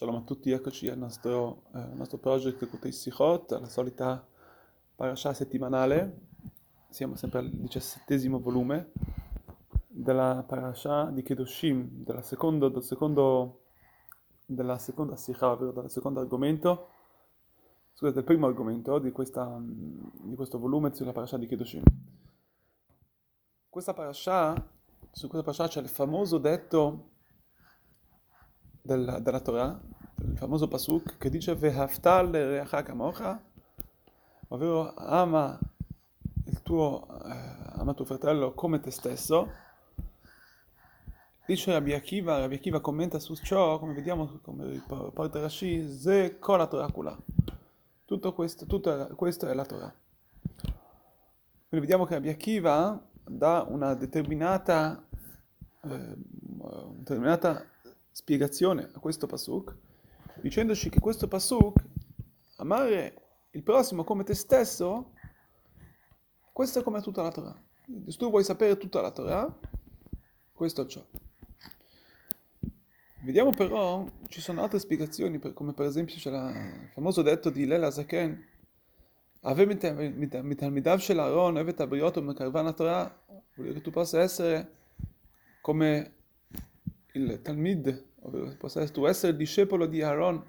Shalom a tutti, eccoci al nostro, eh, nostro project Kutei Sichot, la solita parasha settimanale. Siamo sempre al diciassettesimo volume della parasha di Kedoshim, della secondo, del secondo, della seconda sikha, ovvero del secondo argomento, scusate, del primo argomento di, questa, di questo volume sulla parasha di Kedoshim. Questa parasha, su questa parasha c'è il famoso detto della, della Torah, il famoso pasuk che dice Ve'haftal reacha ovvero ama il tuo, eh, ama fratello come te stesso. Dice Rabbi Akiva, Rabbi Akiva commenta su ciò, come vediamo, come porta Rashi, Ze la Torah kula. Tutto questo, tutto questo è la Torah. Quindi vediamo che Rabbi Akiva dà una determinata, eh, determinata spiegazione a questo pasuk, dicendoci che questo pasuk, amare il prossimo come te stesso, questo è come tutta la Torah. Se tu vuoi sapere tutta la Torah, questo è ciò. Vediamo però, ci sono altre spiegazioni, per, come per esempio c'è la, il famoso detto di Lela Zaken, Ave mitalmidav shel Aaron, Eve tabriot o mekarvan Torah, vuol dire che tu possa essere come il Talmid possa tu essere discepolo di Aaron,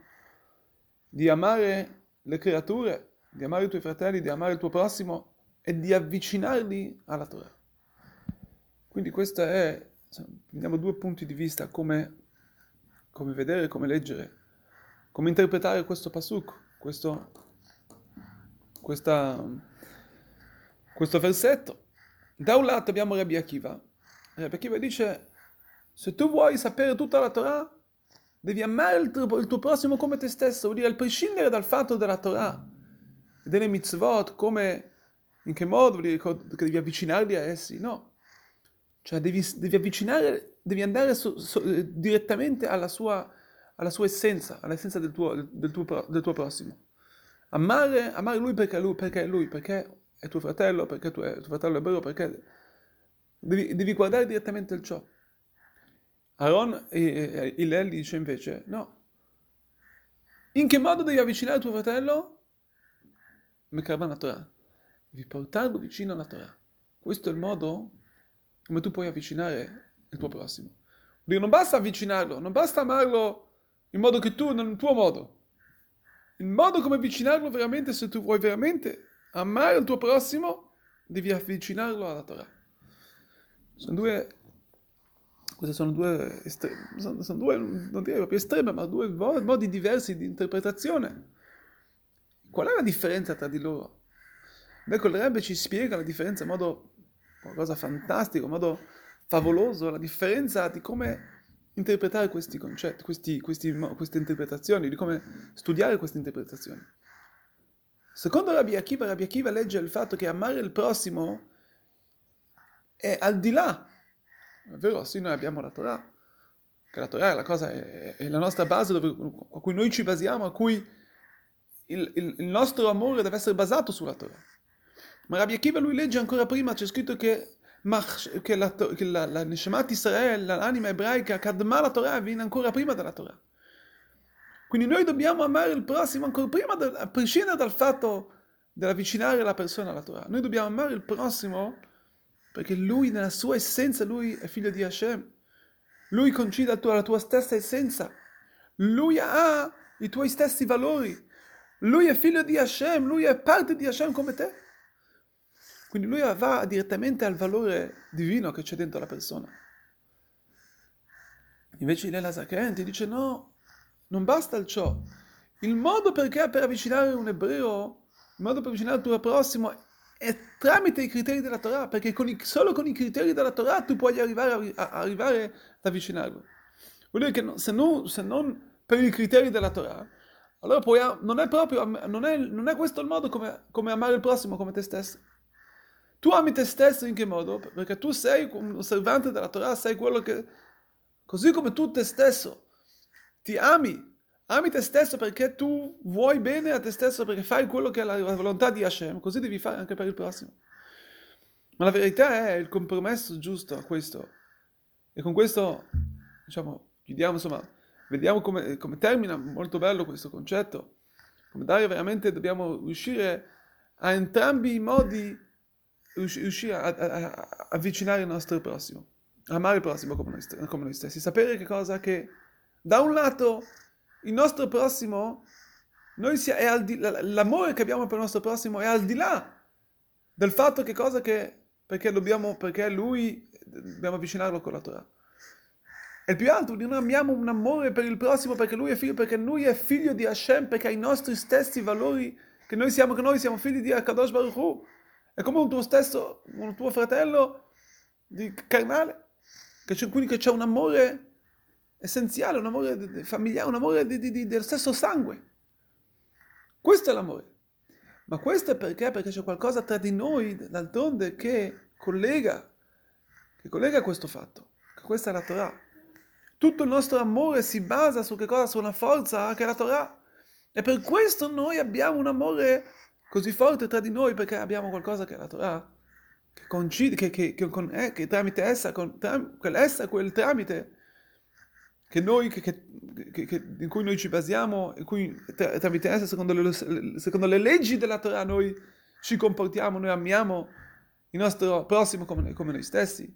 di amare le creature, di amare i tuoi fratelli, di amare il tuo prossimo e di avvicinarli alla Torah. Quindi questo è, vediamo due punti di vista, come, come vedere, come leggere, come interpretare questo pasuk, questo, questa, questo versetto. Da un lato abbiamo Rabbi Akiva. Rabbi Akiva dice se tu vuoi sapere tutta la Torah, devi amare il tuo, il tuo prossimo come te stesso, vuol dire a prescindere dal fatto della Torah, delle mitzvot, come, in che modo, vuol dire che devi avvicinarli a essi, no. Cioè devi, devi avvicinare, devi andare so, so, direttamente alla sua, alla sua, essenza, all'essenza del tuo, del tuo, del tuo prossimo. Amare, amare lui perché, lui perché è lui, perché è tuo fratello, perché tu è, tuo fratello è vero, perché devi, devi guardare direttamente il ciò. Aaron e Hillel dice invece no. In che modo devi avvicinare tuo fratello? Mekarvan Torah. Devi portarlo vicino alla Torah. Questo è il modo come tu puoi avvicinare il tuo prossimo. Non basta avvicinarlo, non basta amarlo in modo che tu, nel tuo modo. Il modo come avvicinarlo veramente, se tu vuoi veramente amare il tuo prossimo, devi avvicinarlo alla Torah. Sono due queste sono due, estre- sono, sono due, non direi proprio estreme, ma due modi diversi di interpretazione. Qual è la differenza tra di loro? Ecco, il Rebbe ci spiega la differenza in modo qualcosa fantastico, in modo favoloso, la differenza di come interpretare questi concetti, questi, questi, queste interpretazioni, di come studiare queste interpretazioni. Secondo Rabbi Akiva, Rabbi Akiva legge il fatto che amare il prossimo è al di là è vero, sì, noi abbiamo la Torah, che la Torah è la cosa, è, è la nostra base dove, a cui noi ci basiamo, a cui il, il, il, nostro amore deve essere basato sulla Torah. Ma Rabbi Akiva lui legge ancora prima, c'è scritto che, che la, che la, la Neshamat Israel, l'anima ebraica, Kadma la Torah, viene ancora prima della Torah. Quindi noi dobbiamo amare il prossimo ancora prima, a prescindere dal fatto dell'avvicinare la persona alla Torah. Noi dobbiamo amare il prossimo perché lui nella sua essenza, lui è figlio di Hashem. Lui concide la tua, la tua stessa essenza. Lui ha i tuoi stessi valori. Lui è figlio di Hashem, lui è parte di Hashem come te. Quindi lui va direttamente al valore divino che c'è dentro la persona. Invece Lela Zaken ti dice no, non basta il ciò. Il modo perché per avvicinare un ebreo, il modo per avvicinare il tuo prossimo è tramite i criteri della Torah, perché con i, solo con i criteri della Torah tu puoi arrivare, a, arrivare ad avvicinarlo. Vuol dire che se, non, se non per i criteri della Torah, allora puoi, non è proprio, non è, non è questo il modo come, come amare il prossimo come te stesso. Tu ami te stesso in che modo? Perché tu sei un osservante della Torah, sei quello che, così come tu te stesso ti ami Ami te stesso perché tu vuoi bene a te stesso, perché fai quello che è la volontà di Hashem, così devi fare anche per il prossimo. Ma la verità è il compromesso giusto a questo. E con questo, diciamo, chiudiamo insomma vediamo come, come termina, molto bello questo concetto, come dare veramente, dobbiamo riuscire a entrambi i modi, riuscire a, a, a avvicinare il nostro prossimo, amare il prossimo come noi, come noi stessi, sapere che cosa che da un lato il nostro prossimo, è di, l'amore che abbiamo per il nostro prossimo è al di là del fatto che cosa che, perché dobbiamo, perché lui, dobbiamo avvicinarlo con la Torah. E più altro, noi amiamo un amore per il prossimo perché lui è figlio, perché lui è figlio di Hashem, perché ha i nostri stessi valori, che noi siamo, che noi siamo figli di Akadosh Baruch Hu. È come un tuo stesso, un tuo fratello di carnale, che c'è, quindi che c'è un amore essenziale, un amore familiare, un amore di, di, di, del stesso sangue. Questo è l'amore. Ma questo è perché? Perché c'è qualcosa tra di noi, d'altronde, che collega, che collega questo fatto. Che questa è la Torah. Tutto il nostro amore si basa su che cosa? Su una forza che è la Torah. E per questo noi abbiamo un amore così forte tra di noi, perché abbiamo qualcosa che è la Torah, che coincide, che, che, che, con, eh, tramite essa, con, tram, essa, quel tramite, che noi, che, che, che, in cui noi ci basiamo, in cui tramite essa, secondo le, secondo le, leggi della Torah, noi ci comportiamo, noi amiamo il nostro prossimo come, come noi stessi.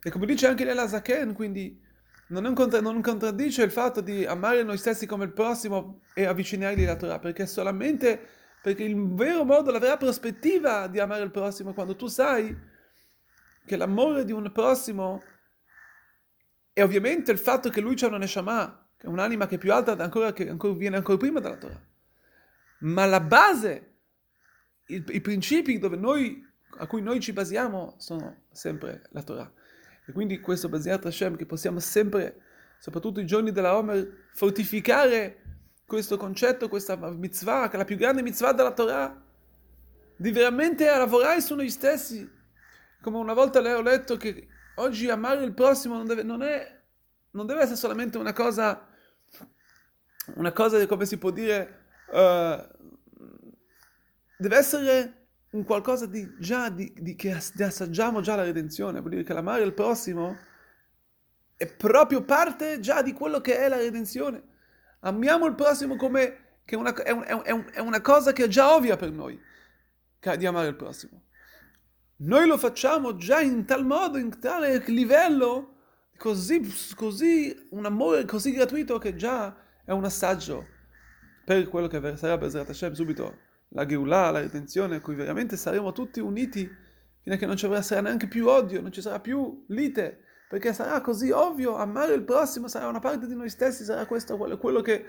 E come dice anche Lela Zaken, quindi non, contra, non contraddice il fatto di amare noi stessi come il prossimo e avvicinargli alla Torah, perché solamente perché il vero modo, la vera prospettiva di amare il prossimo è quando tu sai che l'amore di un prossimo e ovviamente il fatto che lui c'è una Neshama, che è un'anima che è più alta ancora, che ancora, viene ancora prima dalla Torah. Ma la base, i, i principi noi, a cui noi ci basiamo sono sempre la Torah. E quindi questo Baziat Hashem che possiamo sempre, soprattutto i giorni della Omer, fortificare questo concetto, questa mitzvah, che è la più grande mitzvah della Torah, di veramente lavorare su noi stessi. Come una volta le ho letto che oggi amare il prossimo non deve, non è, non deve essere solamente una cosa, una cosa come si può dire, uh, deve essere un qualcosa di già, di, di, che di assaggiamo già la redenzione, vuol dire che l'amare il prossimo è proprio parte già di quello che è la redenzione. Amiamo il prossimo come che una, è, un, è, un, è una cosa che è già ovvia per noi, di amare il prossimo. Noi lo facciamo già in tal modo, in tale livello, così, così un amore così gratuito che già è un assaggio per quello che sarà Bezrat Hashem subito la Geulah, la redenzione, in cui veramente saremo tutti uniti fino a che non ci sarà neanche più odio, non ci sarà più lite, perché sarà così ovvio, amare il prossimo sarà una parte di noi stessi, sarà questo quello, quello che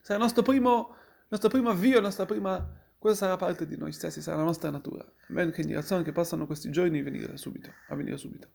sarà il nostro primo, nostro primo avvio, la nostra prima questa sarà parte di noi stessi, sarà la nostra natura. Bene che in che possano questi giorni venire subito, avvenire subito.